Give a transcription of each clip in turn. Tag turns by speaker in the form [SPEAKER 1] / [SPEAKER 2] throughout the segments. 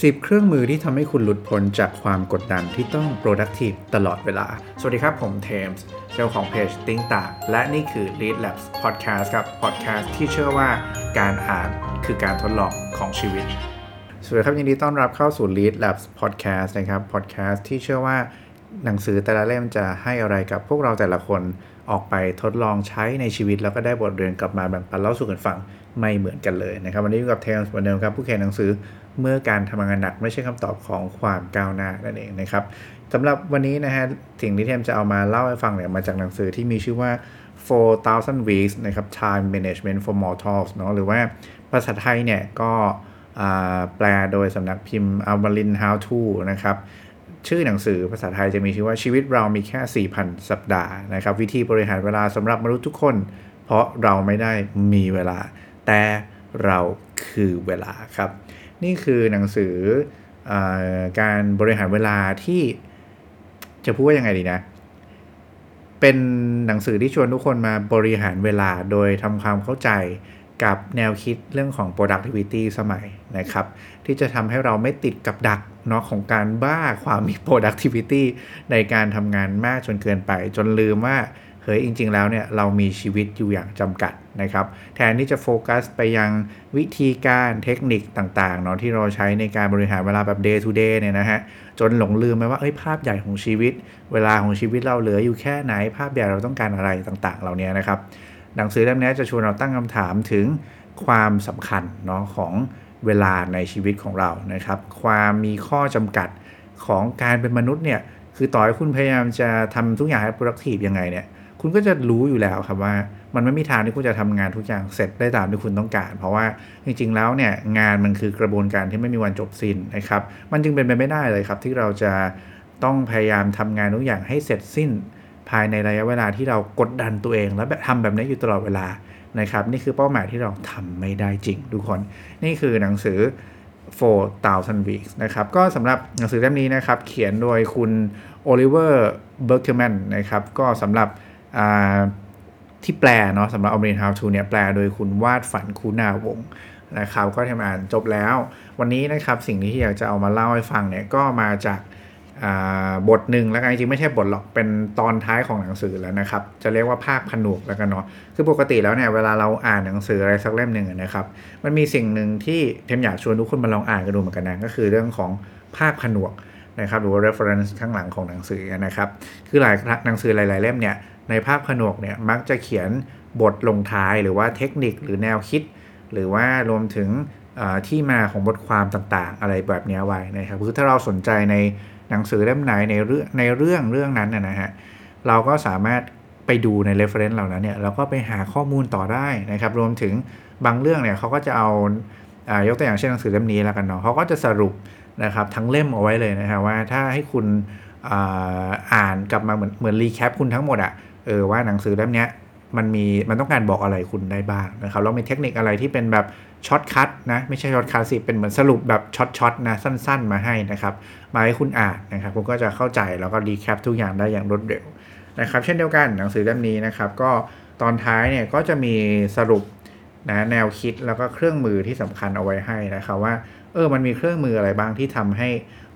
[SPEAKER 1] 10 เครื่องมือที่ทำให้คุณหลุดพ้นจากความกดดันที่ต้อง productive ตลอดเวลา สวัสดีครับ ผมเทมส์เจ้าของเพจติ้งตาและนี่คือ Lead Labs Podcast ครับ podcast ที่เชื่อว่าการอ่านคือการทดลองของชีวิต สวัสดีครับยินดีต้อนรับเข้าสู่ Lead Labs Podcast นะครับ podcast ที่เชื่อว่าหนังสือแต่ละเล่มจะให้อะไรกับพวกเราแต่ละคนออกไปทดลองใช้ในชีวิตแล้วก็ได้บทเรียนกลับมาแบ่งปันเล่าสู่กันฟัง ไม่เหมือนกันเลยนะครับวันนี้อยู่กับเทมส์เหมือนเดิมครับผู้เขียนหนังสือเมื่อการทำงานหนักไม่ใช่คำตอบของความก้าวหน้านั่นเองนะครับสำหรับวันนี้นะฮะสิ่งที่เทมจะเอามาเล่าให้ฟังเนี่ยมาจากหนังสือที่มีชื่อว่า 4,000 weeks นะครับ time management for mortals เนาะหรือว่าภาษาไทยเนี่ยก็แปลโดยสำนักพิมพ์ a l b a l i n How to นะครับชื่อหนังสือภาษาไทยจะมีชื่อว่าชีวิตเรามีแค่ 4,000 สัปดาห์นะครับ วิธีบริหารเวลาสำหรับมนุษย์ทุกคน เพราะเราไม่ได้มีเวลา แต่เราคือเวลาครับ นี่คือหนังสืออการบริหารเวลาที่จะพูดว่ายังไงดีนะ เป็นหนังสือที่ชวนทุกคนมาบริหารเวลาโดยทำความเข้าใจกับแนวคิดเรื่องของ productivity สมัยนะครับ ที่จะทำให้เราไม่ติดกับดักเนาะของการบ้าความมี productivity ในการทำงานมากจนเกินไป จนลืมว่า ยจริง ๆ แล้วเนี่ยเรามีชีวิตอยู่อย่างจำกัดนะครับ แทนที่จะโฟกัสไปยังวิธีการเทคนิคต่างๆเนาะที่เราใช้ในการบริหารเวลาแบบ day to day เนี่ยนะฮะจนหลงลืมไปว่าเอ้ยภาพใหญ่ของชีวิต เวลาของชีวิตเราเหลืออยู่แค่ไหน ภาพใหญ่เราต้องการอะไรต่างๆ เหล่านี้นะครับหนังสือเล่มนี้จะชวนเราตั้งคำถามถึงความสำคัญเนาะของเวลาในชีวิตของเรานะครับ ความมีข้อจำกัดของการเป็นมนุษย์เนี่ยคือต่อให้คุณพยายามจะทำทุกอย่างให้ productive ยังไงเนี่ย คุณก็จะรู้อยู่แล้วครับว่า มันไม่มีทางที่คุณจะทำงานทุกอย่างเสร็จได้ตามที่คุณต้องการ เพราะว่าจริง ๆ แล้วเนี่ยงานมันคือกระบวนการที่ไม่มีวันจบสิ้นนะครับ มันจึงเป็นไปไม่ได้เลยครับ ที่เราจะต้องพยายามทำงานทุกอย่างให้เสร็จสิ้น ภายในระยะเวลาที่เรากดดันตัวเอง แล้วแบบทำแบบนี้อยู่ตลอดเวลานะครับ นี่คือเป้าหมายที่เราทำไม่ได้จริงทุกคน นี่คือหนังสือ4,000 weeks นะครับ ก็สำหรับหนังสือเล่มนี้นะครับ เขียนโดยคุณโอลิเวอร์ เบิร์กแมนนะครับ ก็สำหรับ ที่แปลเนาะสำหรับ อมรินทร์ How to เนี่ยแปลโดยคุณวาดฝันคุณาวงนะครับก็เทมอ่านจบแล้ว วันนี้นะครับสิ่งที่อยากจะเอามาเล่าให้ฟังเนี่ยก็มาจากบทหนึ่งแล้วกันจริงไม่ใช่บทหรอกเป็นตอนท้ายของหนังสือแล้วนะครับ จะเรียกว่าภาคผนวกแล้วกันเนาะคือปกติแล้วเนี่ยเวลาเราอ่านหนังสืออะไรสักเล่มหนึ่งนะครับ มันมีสิ่งหนึ่งที่เทมอยากชวนทุกคนมาลองอ่านกันดูเหมือนกันนะก็คือเรื่องของภาคผนวกนะครับหรือว่า reference ข้างหลังของหนังสือนะครับ คือหลายหนังสือหลาย ๆ เล่มเนี่ย ในภาคผนวกเนี่ยมักจะเขียนบทลงท้ายหรือว่าเทคนิคหรือแนวคิด หรือว่ารวมถึงที่มาของบทความต่างๆ อะไรแบบนี้ไว้นะครับคือถ้าเราสนใจในหนังสือเล่มไหนในเรื่องในเรื่องเรื่องนั้นนะฮะเราก็สามารถไปดูใน reference เหล่านั้นเนี่ยเราก็ไปหาข้อมูลต่อได้นะครับรวมถึงบางเรื่องเนี่ยเขาก็จะเอาอายกตัวอย่างเช่นหนังสือเล่มนี้แล้วกันเนาะเขาก็จะสรุปนะครับทั้งเล่มเอาไว้เลยนะครับว่าถ้าให้คุณอ่านกลับมาเหมือนเหมือน recap คุณทั้งหมดอะ เออว่าหนังสือเล่มนี้มันมีมันต้องการบอกอะไรคุณได้บ้างนะครับแล้วมีเทคนิคอะไรที่เป็นแบบ shortcut นะไม่ใช่ shortcut สิเป็นเหมือนสรุปแบบ short short นะสั้น ๆ มาให้นะครับมาให้คุณอ่านนะครับคุณก็จะเข้าใจแล้วก็รีแคปทุกอย่างได้อย่างรวดเร็วนะครับเช่นเดียวกันหนังสือเล่มนี้นะครับก็ตอนท้ายเนี่ยก็จะมีสรุปนะแนวคิดแล้วก็เครื่องมือที่สำคัญเอาไว้ให้นะครับว่าเออมันมีเครื่องมืออะไรบ้างที่ทำให้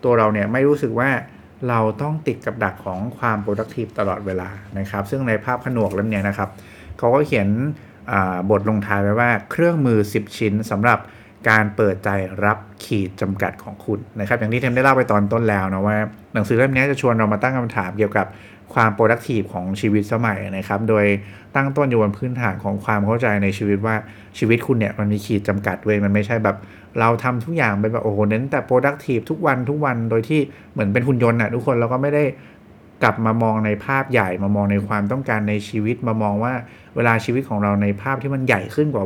[SPEAKER 1] ตัวเราเนี่ยไม่รู้สึกว่า เราต้องติดกับดักของความ productive ตลอดเวลานะครับ ซึ่งในภาพผนวกเล่มนี้นะครับเขาก็เขียนบทลงท้ายไว้ว่าเครื่องมือ 10 ชิ้นสำหรับ การเปิดใจรับขีดจำกัดของคุณนะครับ อย่างที่เทมได้เล่าไปตอนต้นแล้วนะว่า หนังสือเล่มนี้จะชวนเรามาตั้งคำถามเกี่ยวกับความ productive ของชีวิตสมัยนะครับ โดยตั้งต้นอยู่บนพื้นฐานของความเข้าใจในชีวิตว่าชีวิตคุณเนี่ยมันมีขีดจำกัดเว้ยมันไม่ใช่แบบ เราทำทุกอย่างเป็นแบบโอ้โหเน้นแต่ productive ทุกวันทุกวันโดยที่เหมือนเป็นหุ่นยนต์อะทุกคนเราก็ไม่ได้กลับมามองในภาพใหญ่มามองในความต้องการในชีวิตมามองว่าเวลาชีวิตของเราในภาพที่มันใหญ่ขึ้นกว่า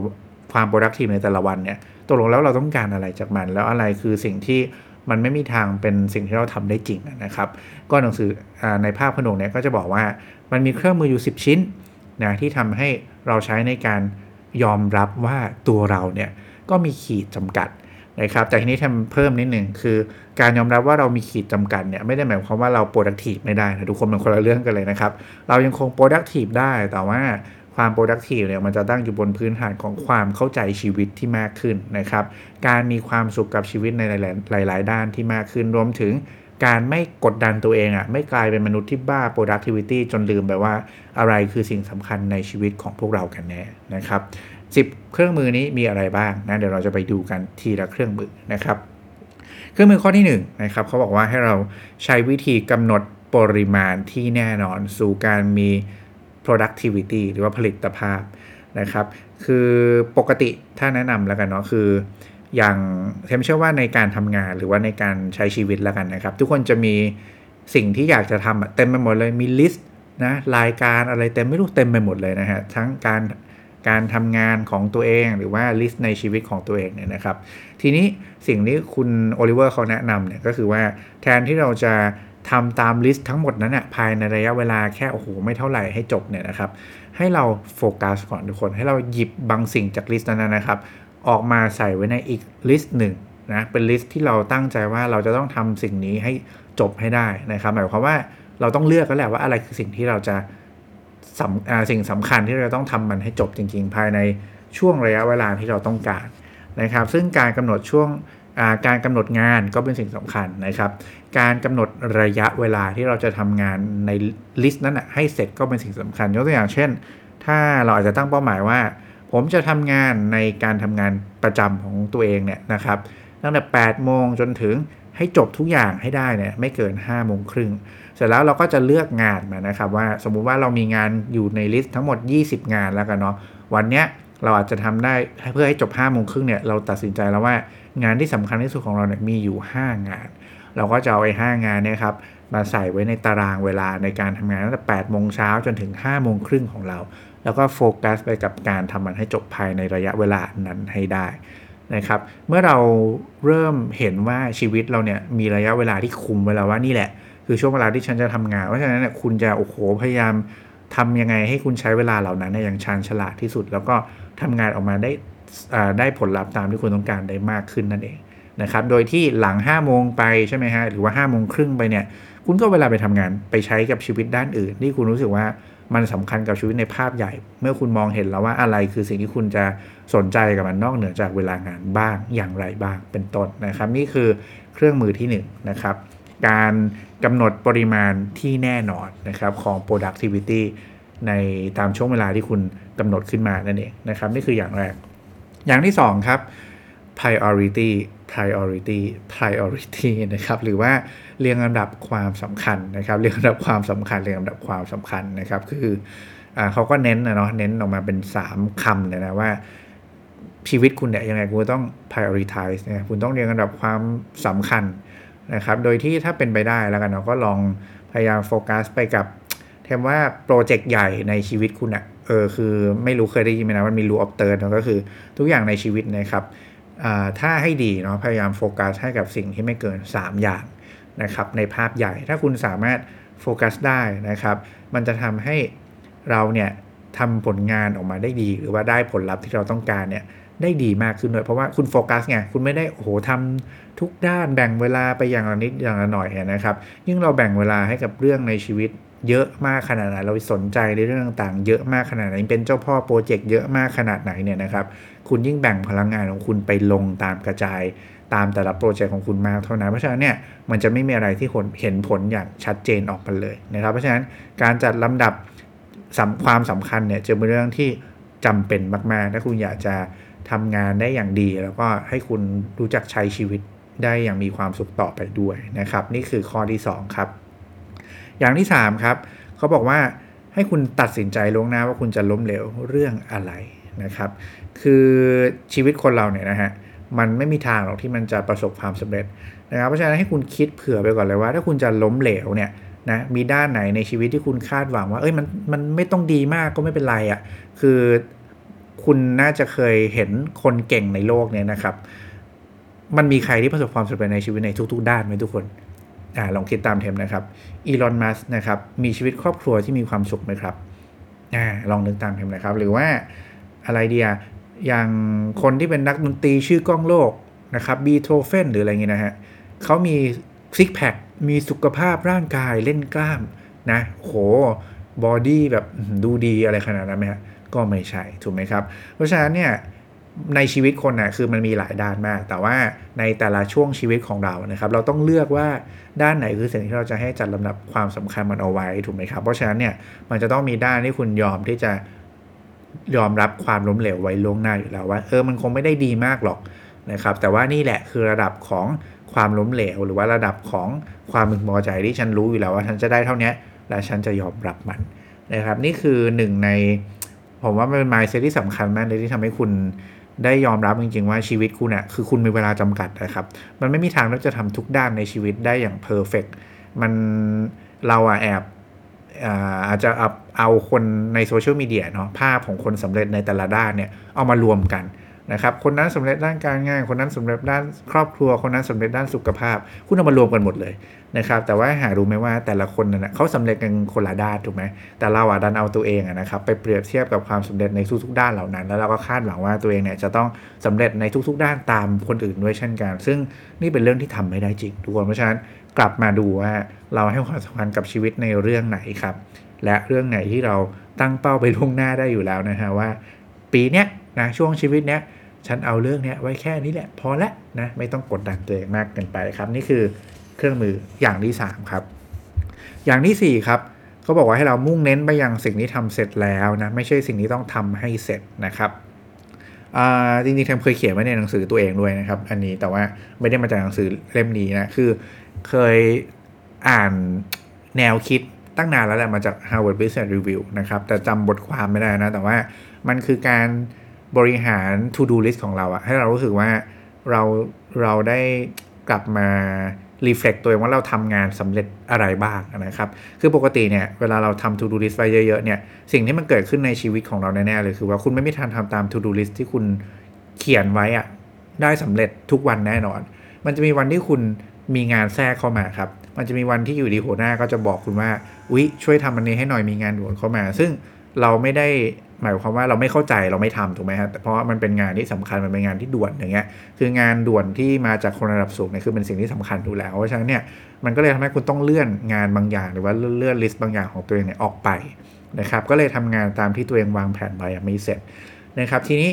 [SPEAKER 1] ความ productive ในแต่ละวันเนี่ย ตกลงแล้วเราต้องการอะไรจากมัน แล้วอะไรคือสิ่งที่มันไม่มีทางเป็นสิ่งที่เราทำได้จริงนะครับ ก็หนังสืออในภาพผนวกเนี่ยก็จะบอกว่ามันมีเครื่องมืออยู่ 10 ชิ้นนะที่ทำให้เราใช้ในการยอมรับว่าตัวเราเนี่ยก็มีขีดจำกัดนะครับแต่ทีนี้ทำเพิ่มนิดหนึ่งคือการยอมรับว่าเรามีขีดจำกัดเนี่ยไม่ได้หมายความว่าเรา productive ไม่ได้นะทุกคนเป็นคนละเรื่องกันเลยนะครับ เรายังคง productive ได้แต่ว่า ความ productive เนี่ยมันจะตั้งอยู่บนพื้นฐานของความเข้าใจชีวิตที่มากขึ้นนะครับ การมีความสุขกับชีวิตในหลาย ๆ ด้านที่มากขึ้นรวมถึงการไม่กดดันตัวเองอะ่ะไม่กลายเป็นมนุษย์ที่บ้า productivity จนลืมไปว่าอะไรคือสิ่งสำคัญในชีวิตของพวกเรากันแน่นะครับ 10 เครื่องมือนี้มีอะไรบ้างนะเดี๋ยวเราจะไปดูกันทีละเครื่องมือนะครับ เครื่องมือข้อที่1นนะครับเขาบอกว่าให้เราใช้วิธีกำหนดปริมาณที่แน่นอนสู่การมี productivity หรือว่าผลิตภาพนะครับ คือปกติถ้าแนะนำแล้วกันเนาะคืออย่างเทมเชื่อว่าในการทำงานหรือว่าในการใช้ชีวิตแล้วกันนะครับ ทุกคนจะมีสิ่งที่อยากจะทำเต็มไปหมดเลยมี list นะรายการอะไรเต็มไม่รู้เต็มไปหมดเลยนะฮะทั้งการการทำงานของตัวเองหรือว่า list ในชีวิตของตัวเองเนี่ยนะครับ ทีนี้สิ่งที่คุณโอลิเวอร์เขาแนะนำเนี่ยก็คือว่าแทนที่เราจะ ทำตาม list ทั้งหมดนั้นนะภายในระยะเวลาแค่โอ้โหไม่เท่าไหร่ให้จบเนี่ยนะครับ ให้เราโฟกัสก่อนทุกคน ให้เราหยิบบางสิ่งจาก list นั้นนะครับ ออกมาใส่ไว้ในอีก list หนึ่งนะเป็น list ที่เราตั้งใจว่าเราจะต้องทำสิ่งนี้ให้จบให้ได้นะครับ หมายความว่าเราต้องเลือกแล้วแหละว่าอะไรคือสิ่งที่เราจะสำสิ่งสำคัญที่เราต้องทำมันให้จบจริง ๆ ภายในช่วงระยะเวลาที่เราต้องการนะครับ ซึ่งการกำหนดช่วง การกำหนดงานก็เป็นสิ่งสำคัญนะครับ การกำหนดระยะเวลาที่เราจะทำงานใน list นั้นให้เสร็จก็เป็นสิ่งสำคัญ ยกตัวอย่างเช่น ถ้าเราอาจจะตั้งเป้าหมายว่า ผมจะทำงานในการทำงานประจำของตัวเองเนี่ยนะครับตั้งแต่8โมงจนถึงให้จบทุกอย่างให้ได้เนี่ยไม่เกิน5โมงครึ่งเสร็จแล้วเราก็จะเลือกงานมานะครับว่าสมมุติว่าเรามีงานอยู่ใน list ทั้งหมด 20 งานแล้วกันเนาะวันเนี้ยเราอาจจะทำได้เพื่อให้จบ5โมงครึ่งเนี่ยเราตัดสินใจแล้วว่า งานที่สำคัญที่สุดของเราเนี่ยมีอยู่ 5 งาน เราก็จะเอาไอ้5งานเนี่ยครับมาใส่ไว้ในตารางเวลาในการทำงานตั้งแต่8โมงเช้าจนถึง5โมงครึ่งของเรา แล้วก็โฟกัสไปกับการทำมันให้จบภายในระยะเวลานั้นให้ได้นะครับเมื่อเราเริ่มเห็นว่าชีวิตเราเนี่ยมีระยะเวลาที่คุมไว้แล้วว่านี่แหละ คือช่วงเวลาที่ฉันจะทำงานเพราะฉะนั้นเนี่ยคุณจะโอ้โหพยายามทำยังไงให้คุณใช้เวลาเหล่านั้นอย่างชาญฉลาดที่สุด แล้วก็ทำงานออกมาได้ ได้ผลลัพธ์ตามที่คุณต้องการได้มากขึ้นนั่นเองนะครับ โดยที่หลัง 5 โมงไปใช่ไหมฮะ หรือว่า 5 โมงครึ่งไปเนี่ย คุณก็เวลาไปทำงานไปใช้กับชีวิตด้านอื่น ที่คุณรู้สึกว่ามันสำคัญกับชีวิตในภาพใหญ่ เมื่อคุณมองเห็นแล้วว่าอะไรคือสิ่งที่คุณจะสนใจกับมันนอกเหนือจากเวลางานบ้างอย่างไรบ้าง เป็นต้นนะครับ นี่คือเครื่องมือที่1นนะครับ การกำหนดปริมาณที่แน่นอนนะครับของ productivity ในตามช่วงเวลาที่คุณกำหนดขึ้นมานั่นเองนะครับ นี่คืออย่างแรก อย่างที่2ครับ priority priority priority นะครับหรือว่าเรียงลำดับความสำคัญนะครับเรียงลำดับความสำคัญเรียงลำดับความสำคัญนะครับ คืออเขาก็เน้นนะเนาะเน้นออกมาเป็น 3 คำเลยนะว่าชีวิตคุณเนี่ยยังไงคุณต้อง prioritize นะคุณต้องเรียงลำดับความสำคัญนะครับ โดยที่ถ้าเป็นไปได้แล้วกันเราก็ลองพยายามโฟกัสไปกับเทมว่าโปรเจกต์ใหญ่ในชีวิตคุณอะ เออคือไม่รู้เคยได้ยินไหมนะมันมี rule of three ก็คือทุกอย่างในชีวิตนะครับถ้าให้ดีเนาะพยายามโฟกัสให้กับสิ่งที่ไม่เกิน 3 อย่างนะครับในภาพใหญ่ถ้าคุณสามารถโฟกัสได้นะครับ มันจะทำให้เราเนี่ยทำผลงานออกมาได้ดี หรือว่าได้ผลลัพธ์ที่เราต้องการเนี่ยได้ดีมากขึ้นด้วยเพราะว่าคุณโฟกัสไงคุณไม่ได้โอ้โหทำทุกด้านแบ่งเวลาไปอย่างละนิดอย่างละหน่อยนะครับ ยิ่งเราแบ่งเวลาให้กับเรื่องในชีวิต เยอะมากขนาดไหนเราสนใจในเรื่องต่างๆ เยอะมากขนาดไหนเป็นเจ้าพ่อโปรเจกต์เยอะมากขนาดไหนเนี่ยนะครับ คุณยิ่งแบ่งพลังงานของคุณไปลงตามกระจายตามแต่ละโปรเจกต์ของคุณมากเท่านั้น เพราะฉะนั้นเนี่ยมันจะไม่มีอะไรที่เห็นผลอย่างชัดเจนออกมาเลยนะครับ เพราะฉะนั้นการจัดลำดับความสำคัญเนี่ยจะเป็นเรื่องที่จำเป็นมากๆ ถ้าคุณอยากจะทำงานได้อย่างดี แล้วก็ให้คุณรู้จักใช้ชีวิตได้อย่างมีความสุขต่อไปด้วยนะครับ นี่คือข้อที่ 2 ครับ อย่างที่3ครับเขาบอกว่าให้คุณตัดสินใจล่วงหน้าว่าคุณจะล้มเหลวเรื่องอะไรนะครับ คือชีวิตคนเราเนี่ยนะฮะมันไม่มีทางหรอกที่มันจะประสบความสำเร็จนะครับเพราะฉะนั้นให้คุณคิดเผื่อไปก่อนเลยว่า ถ้าคุณจะล้มเหลวเนี่ยนะมีด้านไหนในชีวิตที่คุณคาดหวังว่าเอ้ยมันมันไม่ต้องดีมากก็ไม่เป็นไรอะ่ะคือคุณน่าจะเคยเห็นคนเก่งในโลกเนี่ยนะครับ มันมีใครที่ประสบความสำเร็จในชีวิตในทุก ๆ ด้านไหมทุกคน อ่าลองคิดตามเทมนะครับอีลอนมัสนะครับมีชีวิตครอบครัวที่มีความสุขไหมครับอ่าลองนึกตามเทมนะครับ หรือว่าอะไรเดียอย่างคนที่เป็นนักดนตรีชื่อก้องโลกนะครับบีโทเฟนหรืออะไรเงี้ยนะฮะเขามี six pack มีสุขภาพร่างกายเล่นกล้ามนะโห body แบบดูดีอะไรขนาดนั้นไหมฮะก็ไม่ใช่ ถูกไหมครับ เพราะฉะนั้นเนี่ย ในชีวิตคนนะ่ะคือมันมีหลายด้านมาก แต่ว่าในแต่ละช่วงชีวิตของเรานะครับ เราต้องเลือกว่าด้านไหนคือสิ่งที่เราจะให้จัดลำดับความสำคัญมันเอาไว้ถูกไหมครับ เพราะฉะนั้นเนี่ยมันจะต้องมีด้านที่คุณยอมที่จะยอมรับความล้มเหลวไว้ล่วงหน้าอยู่แล้วว่าเออมันคงไม่ได้ดีมากหรอกนะครับ แต่ว่านี่แหละคือระดับของความล้มเหลว หรือว่าระดับของความมึนพอใจที่ฉันรู้อยู่แล้วว่าฉันจะได้เท่านี้และฉันจะยอมรับมันนะครับ นี่คือหนึ่งในผมว่ามันเป็น mindset ที่สำคัญมากเลยที่ทำให้คุณ ได้ยอมรับจริงๆว่าชีวิตคุณอะ่ยคือคุณมีเวลาจำกัดนะครับ มันไม่มีทางที่จะทำทุกด้านในชีวิตได้อย่างเพอร์เฟกมันเราอะแอบอาจจะเอาเอาคนในโซเชียลมีเดียเนาะภาพของคนสำเร็จในแต่ละด้านเนี่ยเอามารวมกัน นะครับคนนั้นสำเร็จด้านการงาน คนนั้นสำเร็จด้านครอบครัว คนนั้นสำเร็จด้านสุขภาพ คุณเอามารวมกันหมดเลยนะครับแต่ว่าหารู้ไหมว่าแต่ละคนนะเขาสำเร็จกันคนละด้านถูกไหมแต่เราอะดันเอาตัวเองอะนะครับไปเปรียบเทียบกับความสำเร็จในทุกๆด้านเหล่านั้น แล้วเราก็คาดหวังว่าตัวเองเนี่ยจะต้องสำเร็จในทุกๆ ด้านตามคนอื่นด้วยเช่นกัน ซึ่งนี่เป็นเรื่องที่ทำไม่ได้จริงทุกคนเพราะฉะนั้นกลับมาดูว่าเราให้ความสำคัญกับชีวิตในเรื่องไหนครับและเรื่องไหนที่เราตั้งเป้าไปล่วงหน้าได้อยู่แล้วนะฮะว่า ปีเนี้ยนะช่วงชีวิตเนี้ย ฉันเอาเรื่องนี้ไว้แค่นี้แหละพอละนะไม่ต้องกดดันตัวเองมากเกินไปครับนี่คือเครื่องมืออย่างที่ 3 ครับ อย่างที่ 4 ครับเขาบอกว่าให้เรามุ่งเน้นไปยังสิ่งที่ทำเสร็จแล้วนะไม่ใช่สิ่งที่ต้องทำให้เสร็จนะครับจริงๆทมเคยเขียนไว้ในหนังสือตัวเองด้วยนะครับ อันนี้แต่ว่าไม่ได้มาจากหนังสือเล่มนี้นะคือเคยอ่านแนวคิดตั้งนานแล้วแหละมาจาก Harvard Business Review นะครับแต่จำบทความไม่ได้นะ แต่ว่ามันคือการ บริหาร to do list ของเราอะให้เรารู้สึกว่าเราเราได้กลับมา reflect ตัวเองว่าเราทำงานสำเร็จอะไรบ้างนะครับ คือปกติเนี่ยเวลาเราทำ to do list ไปเยอะๆเนี่ยสิ่งที่มันเกิดขึ้นในชีวิตของเราแน่ๆเลยคือว่าคุณไม่มีทางทำตาม to do list ที่คุณเขียนไว้อะได้สำเร็จทุกวันแน่นอน มันจะมีวันที่คุณมีงานแทรกเข้ามาครับ มันจะมีวันที่อยู่ดีหัวหน้าก็จะบอกคุณว่า อุ๊ยช่วยทำอันนี้ให้หน่อยมีงานด่วนเข้ามา ซึ่งเราไม่ได้ หมายความว่าเราไม่เข้าใจเราไม่ทำถูกไหมครับเพราะมันเป็นงานที่สำคัญมันเป็นงานที่ด่วนอย่างเงี้ยคืองานด่วนที่มาจากคนระดับสูงเนี่ยคือเป็นสิ่งที่สำคัญอยู่แล้วเพราะฉะนั้นเนี่ยมันก็เลยทำให้คุณต้องเลื่อนงานบางอย่าง หรือว่าเลื่อนลิสต์บางอย่างของตัวเองเนี่ยออกไปนะครับก็เลยทำงานตามที่ตัวเองวางแผนไว้ไม่เสร็จนะครับทีนี้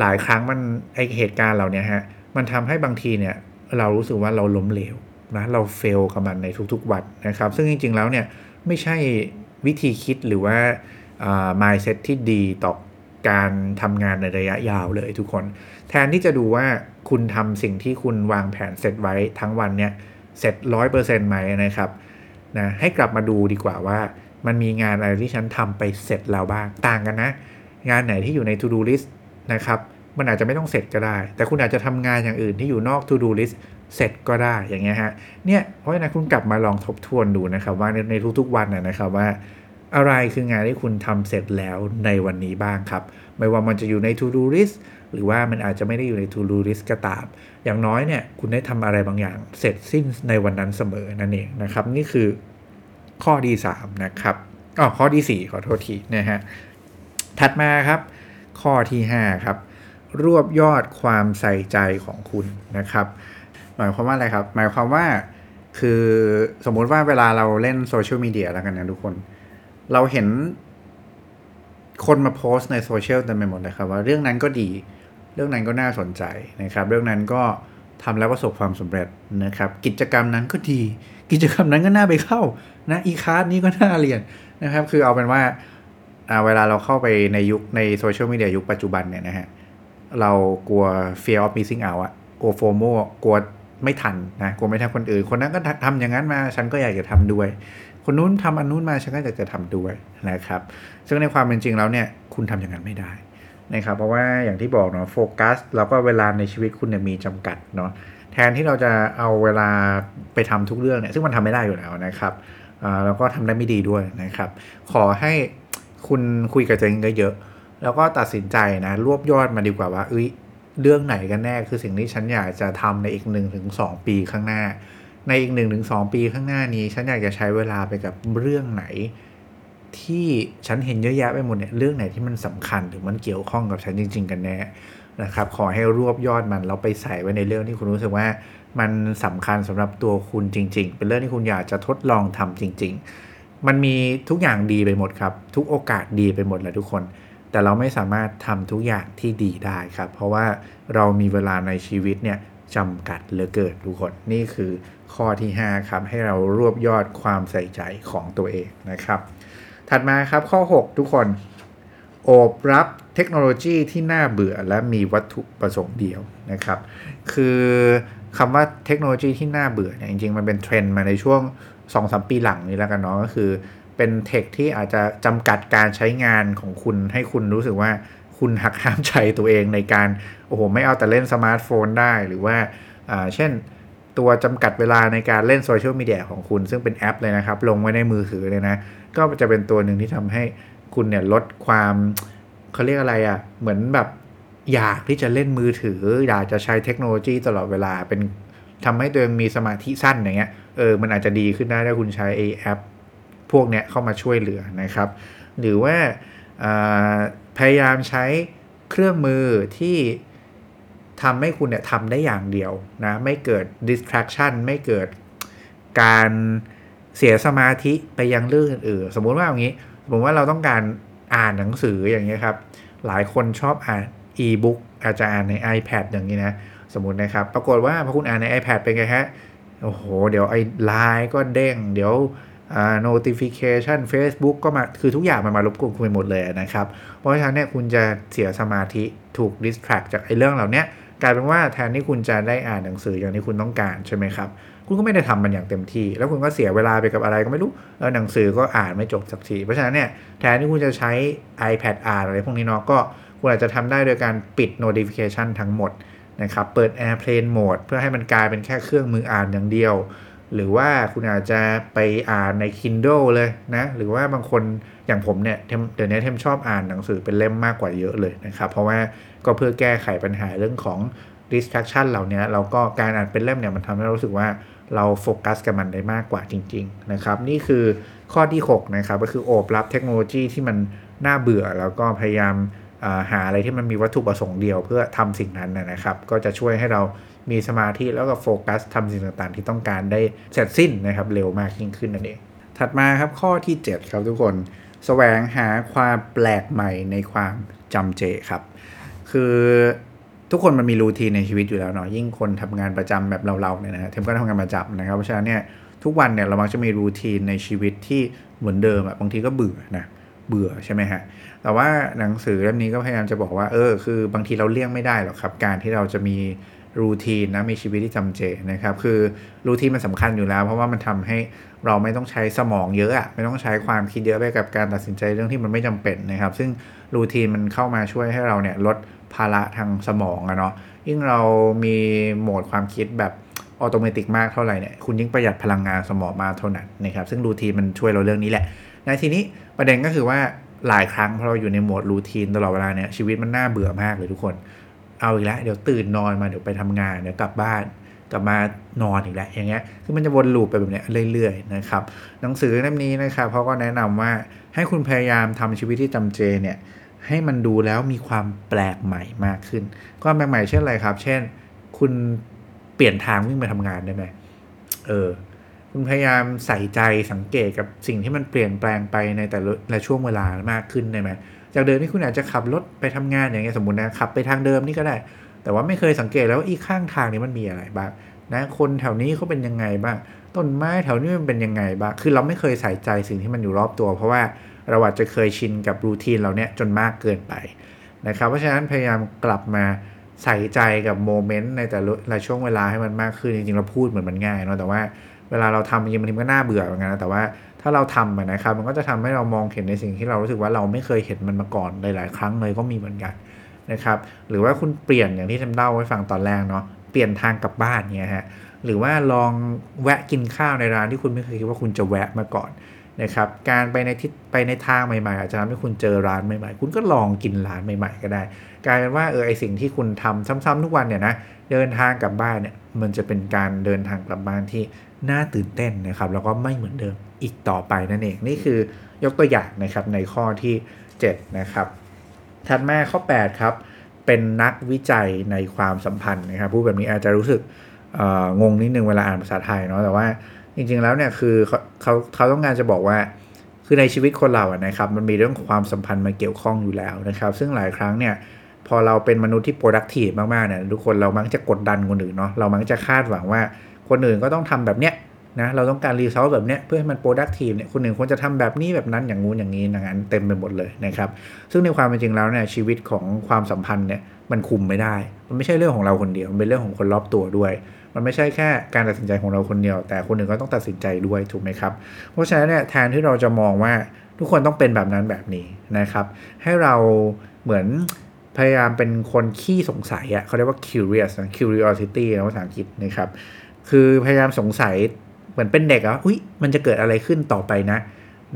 [SPEAKER 1] หลายครั้งมันไอเหตุการณ์เหล่านี้ฮะมันทำให้บางทีเนี่ยเรารู้สึกว่าเราล้มเหลวนะเราเฟลกับมันในทุกๆวันนะครับซึ่งจริงๆแล้วเนี่ยไม่ใช่วิธีคิดหรือว่า mindset ที่ดีต่อการทำงานในระยะยาวเลยทุกคน แทนที่จะดูว่าคุณทำสิ่งที่คุณวางแผนเสร็จไว้ทั้งวันเนี่ยเสร็จร้อยเปอร์เซ็นต์ไหมนะครับนะให้กลับมาดูดีกว่าว่า มันมีงานอะไรที่ฉันทำไปเสร็จแล้วบ้างต่างกันนะ งานไหนที่อยู่ใน to do list นะครับมันอาจจะไม่ต้องเสร็จก็ได้ แต่คุณอาจจะทำงานอย่างอื่นที่อยู่นอก to do list เสร็จก็ได้อย่างเงี้ยฮะเนี่ยเพราะฉะนั้นคุณกลับมาลองทบทวนดูนะครับว่าในทุกๆวันนะครับว่า อะไรคืองานที่คุณทำเสร็จแล้วในวันนี้บ้างครับ ไม่ว่ามันจะอยู่ใน to do list หรือว่ามันอาจจะไม่ได้อยู่ใน to do list ก็ตาม อย่างน้อยเนี่ยคุณได้ทำอะไรบางอย่างเสร็จสิ้นในวันนั้นเสมอนั่นเองนะครับ นี่คือข้อที่3นะครับอ๋อข้อที่4ขอโทษทีนะฮะถัดมาครับ ข้อที่ 5 ครับ รวบยอดความใส่ใจของคุณนะครับ หมายความว่าอะไรครับ หมายความว่าคือสมมุติว่าเวลาเราเล่นโซเชียลมีเดียแล้วกันนะทุกคน เราเห็นคนมาโพสต์ในโซเชียลเต็มไปหมดเลยครับว่าเรื่องนั้นก็ดี เรื่องนั้นก็น่าสนใจนะครับ เรื่องนั้นก็ทำแล้วประสบความสำเร็จนะครับ กิจกรรมนั้นก็ดี กิจกรรมนั้นก็น่าไปเข้านะไอีคาร์ดนี้ก็น่าเรียนนะครับ คือเอาเป็นว่าเวลาเราเข้าไปในยุคในโซเชียลมีเดียยุคปัจจุบันเนี่ยนะฮะเรากลัว fear of missing out อะกลัว FOMO กลัวไม่ทันนะกลัวไม่ทันคนอื่น คนนั้นก็ทำอย่างนั้นมาฉันก็อยากจะทำด้วย คนนู้นทำอันนู้นมาฉันก็อยากจะทำด้วยนะครับ ซึ่งในความเป็นจริงแล้วเนี่ยคุณทำอย่างนั้นไม่ได้นะครับเพราะว่าอย่างที่บอกเนาะโฟกัสแล้วก็เวลาในชีวิตคุณเนี่ยมีจำกัดเนาะแทนที่เราจะเอาเวลาไปทำทุกเรื่องเนี่ยซึ่งมันทำไม่ได้อยู่แล้วนะครับแล้วก็ทำได้ไม่ดีด้วยนะครับ ขอให้คุณคุยกับตัวเองเยอะแล้วก็ตัดสินใจนะรวบยอดมาดีกว่าว่าเอ้ยเรื่องไหนกันแน่คือสิ่งที่ฉันอยากจะทำในอีกหนึ่งถึงสองปีข้างหน้า ในอีกหนึ่งถึงสองปีข้างหน้านี้ ฉันอยากจะใช้เวลาไปกับเรื่องไหน ที่ฉันเห็นเยอะแยะไปหมดเนี่ยเรื่องไหนที่มันสำคัญหรือมันเกี่ยวข้องกับฉันจริง ๆ กันแน่นะครับ ขอให้รวบยอดมันแล้วไปใส่ไว้ในเรื่องที่คุณรู้สึกว่ามันสำคัญสำหรับตัวคุณจริง ๆ เป็นเรื่องที่คุณอยากจะทดลองทำจริง ๆ มันมีทุกอย่างดีไปหมดครับ ทุกโอกาสดีไปหมดเลยทุกคน แต่เราไม่สามารถทำทุกอย่างที่ดีได้ครับ เพราะว่าเรามีเวลาในชีวิตเนี่ยจำกัดเหลือเกินทุกคน นี่คือ ข้อที่ 5 ครับ ให้เรารวบยอดความใส่ใจของตัวเองนะครับ ถัดมาครับข้อ 6 ทุกคนโอบรับเทคโนโลยีที่น่าเบื่อและมีวัตถุประสงค์เดียวนะครับ คือคำว่าเทคโนโลยีที่น่าเบื่อเนี่ยจริงๆ มันเป็นเทรนด์มาในช่วง 2-3 ปีหลังนี้แล้วกันเนาะก็คือเป็นเทคที่อาจจะจำกัดการใช้งานของคุณให้คุณรู้สึกว่าคุณหักห้ามใจตัวเองในการ โอ้โห ไม่เอาแต่เล่นสมาร์ทโฟนได้หรือว่าเช่น ตัวจำกัดเวลาในการเล่นโซเชียลมีเดียของคุณ ซึ่งเป็นแอปเลยนะครับ ลงไว้ในมือถือเลยนะ ก็จะเป็นตัวหนึ่งที่ทำให้คุณเนี่ยลดความเขาเรียกอะไรอะ่ะ เหมือนแบบอยากที่จะเล่นมือถือ อยากจะใช้เทคโนโลยีตลอดเวลาเป็นทำให้ตัวเองมีสมาธิสั้นอย่างเงี้ยเออมันอาจจะดีขึ้นได้ถ้าคุณใช้ไอ้แอป พวกเนี้ยเข้ามาช่วยเหลือนะครับ หรือว่าพยายามใช้เครื่องมือที่ ทำให้คุณเนี่ยทำได้อย่างเดียวนะไม่เกิด distraction ไม่เกิดการเสียสมาธิไปยังเรื่องอื่นสมมุติว่าอย่างนี้สมมติว่าเราต้องการอ่านหนังสืออย่างเงี้ยครับหลายคนชอบอ่าน e-book อาจจะอ่านใน iPad อย่างนี้นะสมมตินะครับปรากฏว่าพอคุณอ่านใน iPad เป็นไงฮะโอ้โห เดี๋ยวไอ้ไลน์ก็เด้ง เดี๋ยว notification Facebook ก็มา คือทุกอย่างมันมารบกวนคุณไปหมดเลยนะครับ เพราะฉะนั้นเนี่ยคุณจะเสียสมาธิถูก distract จากไอ้เรื่องเหล่านี้ กลายเป็นว่าแทนที่คุณจะได้อ่านหนังสืออย่างที่คุณต้องการใช่ไหมครับ คุณก็ไม่ได้ทำมันอย่างเต็มที่ แล้วคุณก็เสียเวลาไปกับอะไรก็ไม่รู้แล้วหนังสือก็อ่านไม่จบสักทีเพราะฉะนั้นเนี่ยแทนที่คุณจะใช้ iPad อ่านอะไรพวกนี้เนาะก็คุณอาจจะทำได้โดยการปิด notification ทั้งหมดนะครับเปิด airplane mode เพื่อให้มันกลายเป็นแค่เครื่องมืออ่านอย่างเดียว หรือว่าคุณอาจจะไปอ่านใน Kindle เลยนะหรือว่าบางคน อย่างผมเนี่ยเดี๋ยวนี้เทมชอบอ่านหนังสือเป็นเล่มมากกว่าเยอะเลยนะครับ เพราะว่าก็เพื่อแก้ไขปัญหาเรื่องของ distraction เหล่านี้เราก็การอ่านเป็นเล่มเนี่ยมันทำให้เรารู้สึกว่าเราโฟกัสกับมันได้มากกว่าจริง ๆ นะครับ นี่คือข้อที่ 6 นะครับ ก็คือโอบรับเทคโนโลยีที่มันน่าเบื่อ แล้วก็พยายามหาอะไรที่มันมีวัตถุประสงค์เดียวเพื่อทำสิ่งนั้นนะครับ ก็จะช่วยให้เรามีสมาธิแล้วก็โฟกัสทำสิ่งต่างๆ ที่ต้องการได้เสร็จสิ้นนะครับเร็วมากยิ่งขึ้นนั่นเอง ถัดมาครับข้อที่ 7 ครับทุกคน แสวงหาความแปลกใหม่ในความจำเจครับ คือทุกคนมันมีรูทีนในชีวิตอยู่แล้วเนาะยิ่งคนทำงานประจำแบบเราๆเนี่ยนะเทมก็ทำงานประจำนะครับเพราะฉะนั้นเนี่ยทุกวันเนี่ยเรามักจะมีรูทีนในชีวิตที่เหมือนเดิมอะบางทีก็เบื่อนะเบื่อใช่ไหมฮะแต่ว่าหนังสือเล่มนี้ก็พยายามจะบอกว่าเออคือบางทีเราเลี่ยงไม่ได้หรอกครับ การที่เราจะมี รูทีนนะมีชีวิตที่จำเจนะครับ คือรูทีนมันสำคัญอยู่แล้ว เพราะว่ามันทำให้เราไม่ต้องใช้สมองเยอะอะไม่ต้องใช้ความคิดเยอะไปกับการตัดสินใจเรื่องที่มันไม่จำเป็นนะครับ ซึ่งรูทีนมันเข้ามาช่วยให้เราเนี่ยลดภาระทางสมองอะเนาะยิ่งเรามีโหมดความคิดแบบออโตเมติกมากเท่าไหร่เนี่ยคุณยิ่งประหยัดพลังงานสมองมากเท่านั้นนะครับซึ่งรูทีนมันช่วยเราเรื่องนี้แหละ ในทีนี้ประเด็นก็คือว่าหลายครั้งพอเราอยู่ในโหมดรูทีนตลอดเวลาเนี่ยชีวิตมันน่าเบื่อมากเลยทุกคน เอาอีกแล้วเดี๋ยวตื่นนอนมาเดี๋ยวไปทำงานเดี๋ยวกลับบ้านกลับมานอนอีกแล้วอย่างเงี้ยคือมันจะวนลูปไปแบบนี้เรื่อยๆนะครับหนังสือเล่มนี้นะครับเขาก็แนะนำว่าให้คุณพยายามทำชีวิตที่จำเจเนี่ยให้มันดูแล้วมีความแปลกใหม่มากขึ้นความแปลกใหม่เช่นอะไรครับ เช่น คุณเปลี่ยนทางวิ่งไปทำงานได้ไหมเออคุณพยายามใส่ใจสังเกตกับสิ่งที่มันเปลี่ยนแปลงไปในแต่ละช่วงเวลามากขึ้นได้ไหม จากเดิมที่คุณอาจจะขับรถไปทำงานอย่างเงี้ยสมมตินะขับไปทางเดิมนี่ก็ได้ แต่ว่าไม่เคยสังเกตแล้วอีกข้างทางนี้มันมีอะไรบ้างนะคนแถวนี้เขาเป็นยังไงบ้างต้นไม้แถวนี้มันเป็นยังไงบ้างคือเราไม่เคยใส่ใจสิ่งที่มันอยู่รอบตัว เพราะว่าเราอาจจะเคยชินกับรูทีนเราเนี่ยจนมากเกินไปนะครับเพราะฉะนั้นพยายามกลับมาใส่ใจกับโมเมนต์ในแต่ละช่วงเวลาให้มันมากขึ้นจริงๆเราพูดเหมือนมันง่ายเนาะแต่ว่าเวลาเราทำจริงๆมันก็น่าเบื่อเหมือนกันนะแต่ว่า ถ้าเราทำนะครับ มันก็จะทำให้เรามองเห็นในสิ่งที่เรารู้สึกว่าเราไม่เคยเห็นมันมาก่อนหลาย ๆ ครั้งเลยก็มีเหมือนกันนะครับ หรือว่าคุณเปลี่ยนอย่างที่ทำเล่าไว้ฟังตอนแรกเนาะเปลี่ยนทางกลับบ้านเนี่ยฮะหรือว่าลองแวะกินข้าวในร้านที่คุณไม่เคยคิดว่าคุณจะแวะมาก่อน นะครับการไปในทิศไปในทางใหม่ๆ อาจจะทำให้คุณเจอร้านใหม่ๆ คุณก็ลองกินร้านใหม่ ๆ ก็ได้ กลายเป็นว่าเออไอสิ่งที่คุณทำซ้ำๆทุกวันเนี่ยนะเดินทางกลับบ้านเนี่ยมันจะเป็นการเดินทางกลับบ้านที่น่าตื่นเต้นนะครับแล้วก็ไม่เหมือนเดิมอีกต่อไปนั่นเองนี่คือยกตัวอย่างนะครับในข้อที่ 7 นะครับถัดมาข้อ 8 ครับ เป็นนักวิจัยในความสัมพันธ์นะครับพูดแบบนี้อาจจะรู้สึกงงนิดนึงเวลาอ่านภาษาไทยเนาะแต่ว่า จริงๆแล้วเนี่ยคือเขาเขาเขาต้องการจะบอกว่า คือในชีวิตคนเราอะนะครับมันมีเรื่องความสัมพันธ์มาเกี่ยวข้องอยู่แล้วนะครับ ซึ่งหลายครั้งเนี่ยพอเราเป็นมนุษย์ที่ productive มากๆเนี่ยทุกคนเรามักจะกดดันคนอื่นเนาะเรามักจะคาดหวังว่าคนอื่นก็ต้องทำแบบเนี้ย นะเราต้องการรีซอสแบบเนี้ยเพื่อให้มัน productive เนี่ยคนหนึ่งควรจะทำแบบนี้แบบนั้นอย่างงู้นอย่างนี้อย่างนั้นเต็มไปหมดเลยนะครับซึ่งในความเป็นจริงแล้วเนี่ยชีวิตของความสัมพันธ์เนี่ยมันคุมไม่ได้ มันไม่ใช่เรื่องของเราคนเดียว มันเป็นเรื่องของคนรอบตัวด้วย มันไม่ใช่แค่การตัดสินใจของเราคนเดียว แต่คนอื่นก็ต้องตัดสินใจด้วยถูกไหมครับ เพราะฉะนั้นเนี่ยแทนที่เราจะมองว่าทุกคนต้องเป็นแบบนั้นแบบนี้นะครับ ให้เราเหมือนพยายามเป็นคนขี้สงสัยอะ่ะเขาเรียกว่า curious นะ curiosity นะภาษาอังกฤษนะครับ คือพยายามสงสัย เหมือนเป็นเด็กอะอุ้ยมันจะเกิดอะไรขึ้นต่อไปนะ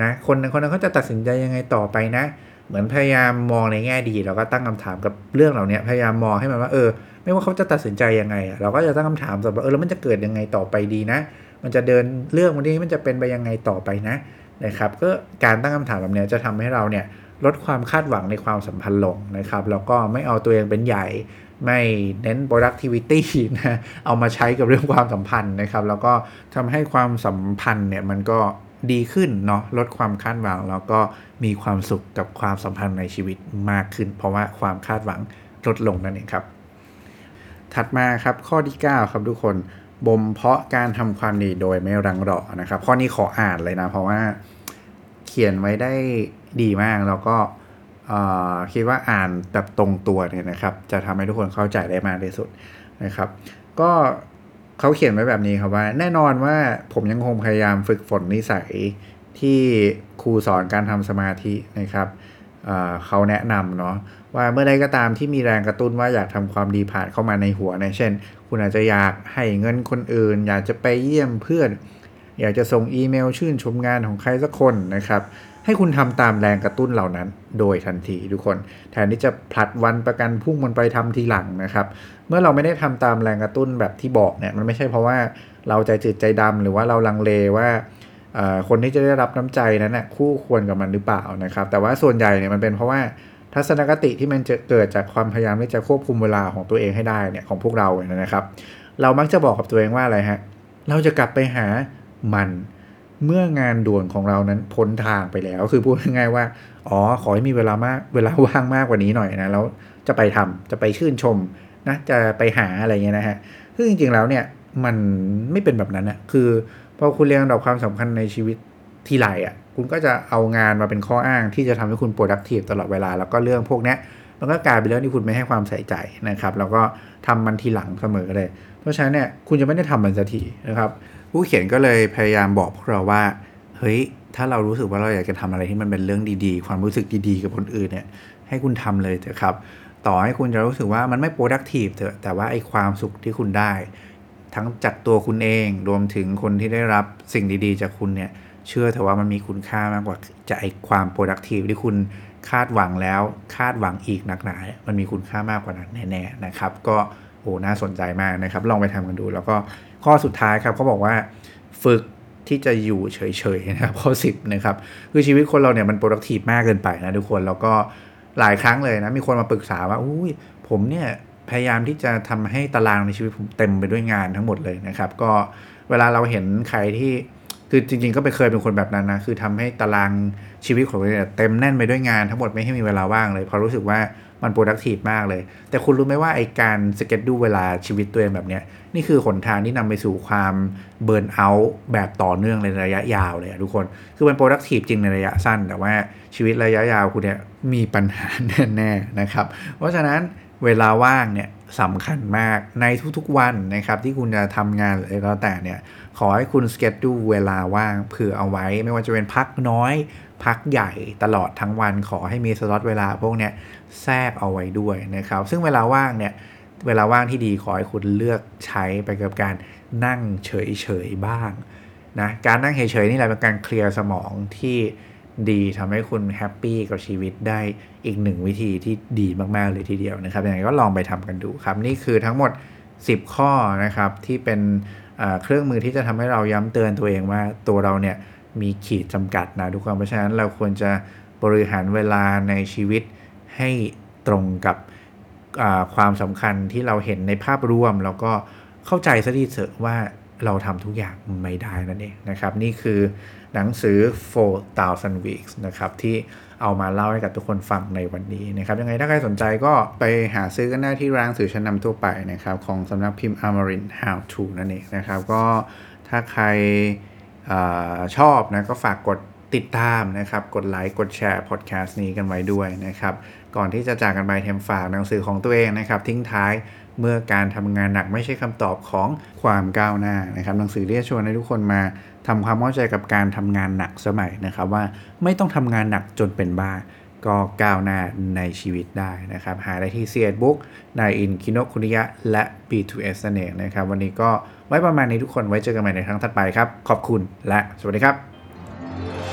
[SPEAKER 1] นะคนคนนั้นเขาจะตัดสินใจยังไงต่อไปนะ เหมือนพยายามมองในแง่ดีแล้วก็ตั้งคำถามกับเรื่องเหล่านี้พยายามมองให้มันว่าเออ ไม่ว่าเขาจะตัดสินใจยังไงอะเราก็จะตั้งคำถามสำหรับเออแล้วมันจะเกิดยังไงต่อไปดีนะ มันจะเดินเรื่องวันนี้มันจะเป็นไปยังไงต่อไปนะนะครับก็การตั้งคำถามแบบนี้จะทำให้เราเนี่ยลดความคาดหวังในความสัมพันธ์ลงนะครับแล้วก็ไม่เอาตัวเองเป็นใหญ่ ไม่เน้น productivity นะเอามาใช้กับเรื่องความสัมพันธ์นะครับ แล้วก็ทำให้ความสัมพันธ์เนี่ยมันก็ดีขึ้นเนาะลดความคาดหวัง แล้วก็มีความสุขกับความสัมพันธ์ในชีวิตมากขึ้น เพราะว่าความคาดหวังลดลงนั่นเองครับ ถัดมาครับข้อที่ 9 ครับทุกคนบ่มเพาะการทำความดีโดยไม่รังรอนะครับ ข้อนี้ขออ่านเลยนะ เพราะว่าเขียนไว้ได้ดีมากแล้วก็ คิดว่าอ่านแบบตรงตัวเนี่ยนะครับ จะทำให้ทุกคนเข้าใจได้มากที่สุดนะครับ ก็เขาเขียนไว้แบบนี้ครับว่า แน่นอนว่าผมยังคงพยายามฝึกฝนนิสัยที่ครูสอนการทำสมาธินะครับเขาแนะนำเนาะว่าเมื่อใดก็ตามที่มีแรงกระตุ้นว่าอยากทำความดีผ่านเข้ามาในหัวนะเช่น คุณอาจจะอยากให้เงินคนอื่น อยากจะไปเยี่ยมเพื่อน อยากจะส่งอีเมลชื่นชมงานของใครสักคนนะครับ ให้คุณทำตามแรงกระตุ้นเหล่านั้น โดยทันทีทุกคน แทนที่จะผลัดวันประกันพุ่งมันไปทำทีหลังนะครับ เมื่อเราไม่ได้ทำตามแรงกระตุ้นแบบที่บอกเนี่ยมันไม่ใช่เพราะว่าเราใจจืดใจดำหรือว่าเราลังเลว่าคนที่จะได้รับน้ำใจนั้นนะ่ะคู่ควรกับมันหรือเปล่านะครับ แต่ว่าส่วนใหญ่เนี่ยมันเป็นเพราะว่าทัศนคติที่มันจะเกิดจากความพยายามที่จะควบคุมเวลาของตัวเองให้ได้เนี่ยของพวกเราเนี่ยนะครับ เรามักจะบอกกับตัวเองว่าอะไรฮะเราจะกลับไปหามัน เมื่องานด่วนของเรานั้นพ้นทางไปแล้ว คือพูดง่ายๆว่า อ๋อ ขอให้มีเวลามาก เวลาว่างมากกว่านี้หน่อยนะ แล้วจะไปทำจะไปชื่นชมนะ จะไปหาอะไรเงี้ยนะฮะ ซึ่งจริงๆแล้วเนี่ย มันไม่เป็นแบบนั้นนะคือพอคุณเรียงดับความสำคัญในชีวิตทีไรอะ่ะ คุณก็จะเอางานมาเป็นข้ออ้างที่จะทำให้คุณ productive ตลอดเวลา แล้วก็เรื่องพวกนี้มันก็กลายเป็นเรื่องที่คุณไม่ให้ความใส่ใจนะครับ แล้วก็ทำมันทีหลังเสมอเลย เพราะฉะนั้นเนี่ย คุณจะไม่ได้ทำมันสักทีนะครับ ผู้เขียนก็เลยพยายามบอกพวกเราว่าเฮ้ยถ้าเรารู้สึกว่าเราอยากจะทำอะไรที่มันเป็นเรื่องดีๆ ความรู้สึกดีๆ กับคนอื่นเนี่ยให้คุณทำเลยเถอะครับ ต่อให้คุณจะรู้สึกว่ามันไม่ productive เถอะแต่ว่าไอ้ความสุขที่คุณได้ ทั้งจากตัวคุณเองรวมถึงคนที่ได้รับสิ่งดีๆ จากคุณเนี่ยเชื่อเถอะว่ามันมีคุณค่ามากกว่าจะไอ้ความ productive ที่คุณคาดหวังแล้วคาดหวังอีกนักหนา มันมีคุณค่ามากกว่านั้นแน่ๆนะครับ ก็โอ้น่าสนใจมากนะครับ ลองไปทำกันดูแล้วก็ ข้อสุดท้ายครับเขาบอกว่าฝึกที่จะอยู่เฉยๆนะครับข้อสิบนะครับคือชีวิตคนเราเนี่ยมัน productive มากเกินไปนะทุกคนแล้วก็หลายครั้งเลยนะมีคนมาปรึกษาว่าอุ้ยผมเนี่ยพยายามที่จะทำให้ตารางในชีวิตผมเต็มไปด้วยงานทั้งหมดเลยนะครับ ก็เวลาเราเห็นใครที่คือจริง ๆ ก็ไปเคยเป็นคนแบบนั้นนะคือทำให้ตารางชีวิตของเราเนี่ยเต็มแน่นไปด้วยงานทั้งหมดไม่ให้มีเวลาว่างเลยเพราะรู้สึกว่า มัน productive มากเลย แต่คุณรู้ไหมว่าไอการสเก็ตดูเวลาชีวิตตัวเองแบบเนี้ยนี่คือหนทางที่นำไปสู่ความเบิร์นเอาท์แบบต่อเนื่องในระยะยาวเลยทุกคน คือมัน productive จริงในระยะสั้น แต่ว่าชีวิตระยะยาวคุณเนี่ยมีปัญหาแน่ๆนะครับ เพราะฉะนั้นเวลาว่างเนี่ยสำคัญมากในทุกๆวันนะครับ ที่คุณจะทำงานอะไรก็แต่เนี่ย ขอให้คุณสเก็ตดูเวลาว่างเผื่อเอาไว้ ไม่ว่าจะเป็นพักน้อย พักใหญ่ตลอดทั้งวันขอให้มีสล็อตเวลาพวกเนี้ยแทรกเอาไว้ด้วยนะครับ ซึ่งเวลาว่างเนี่ยเวลาว่างที่ดีขอให้คุณเลือกใช้ไปกับการนั่งเฉยๆบ้างนะการนั่งเฉยๆนี่แหละเป็นการเคลียร์สมองที่ดีทำให้คุณแฮปปี้กับชีวิตได้อีกหนึ่งวิธีที่ดีมากๆเลยทีเดียวนะครับยังไงก็ลองไปทำกันดูครับ นี่คือทั้งหมด 10 ข้อนะครับที่เป็นเครื่องมือที่จะทำให้เราย้ำเตือนตัวเองว่าตัวเราเนี่ย มีขีดจำกัดนะทุกคนเพราะฉะนั้นเราควรจะบริหารเวลาในชีวิตให้ตรงกับความสำคัญที่เราเห็นในภาพรวม แล้วก็เข้าใจซะดีเถอะว่าเราทำทุกอย่างไม่ได้นั่นเองนะครับ นี่คือหนังสือ 4,000 weeks นะครับที่เอามาเล่าให้กับทุกคนฟังในวันนี้นะครับ ยังไงถ้าใครสนใจก็ไปหาซื้อกันได้ที่ร้านสื่อชั้นนำทั่วไปนะครับ ของสำนักพิมพ์ Amarin How to นั่นเองนะครับ ก็ถ้าใคร อชอบนะก็ฝากกดติดตามนะครับ กดไลค์ กดแชร์พอดแคสต์นี้กันไว้ด้วยนะครับ ก่อนที่จะจากกันไปเทมฝากหนังสือของตัวเองนะครับ ทิ้งท้ายเมื่อการทำงานหนักไม่ใช่คำตอบของความก้าวหน้านะครับ หนังสือเรียกชวนให้ทุกคนมาทำความเข้าใจกับการทำงานหนักสมัยนะครับ ว่าไม่ต้องทำงานหนักจนเป็นบ้า ก็ก้าวหน้าในชีวิตได้นะครับ หาได้ที่ซีเอ็ดบุ๊ค นายอินทร์ คิโนะคุนิยะและ B2S นั่นเองนะครับ วันนี้ก็ ไว้ประมาณนี้ทุกคนไว้เจอกันใหม่ในครั้งถัดไปครับ ขอบคุณและสวัสดีครับ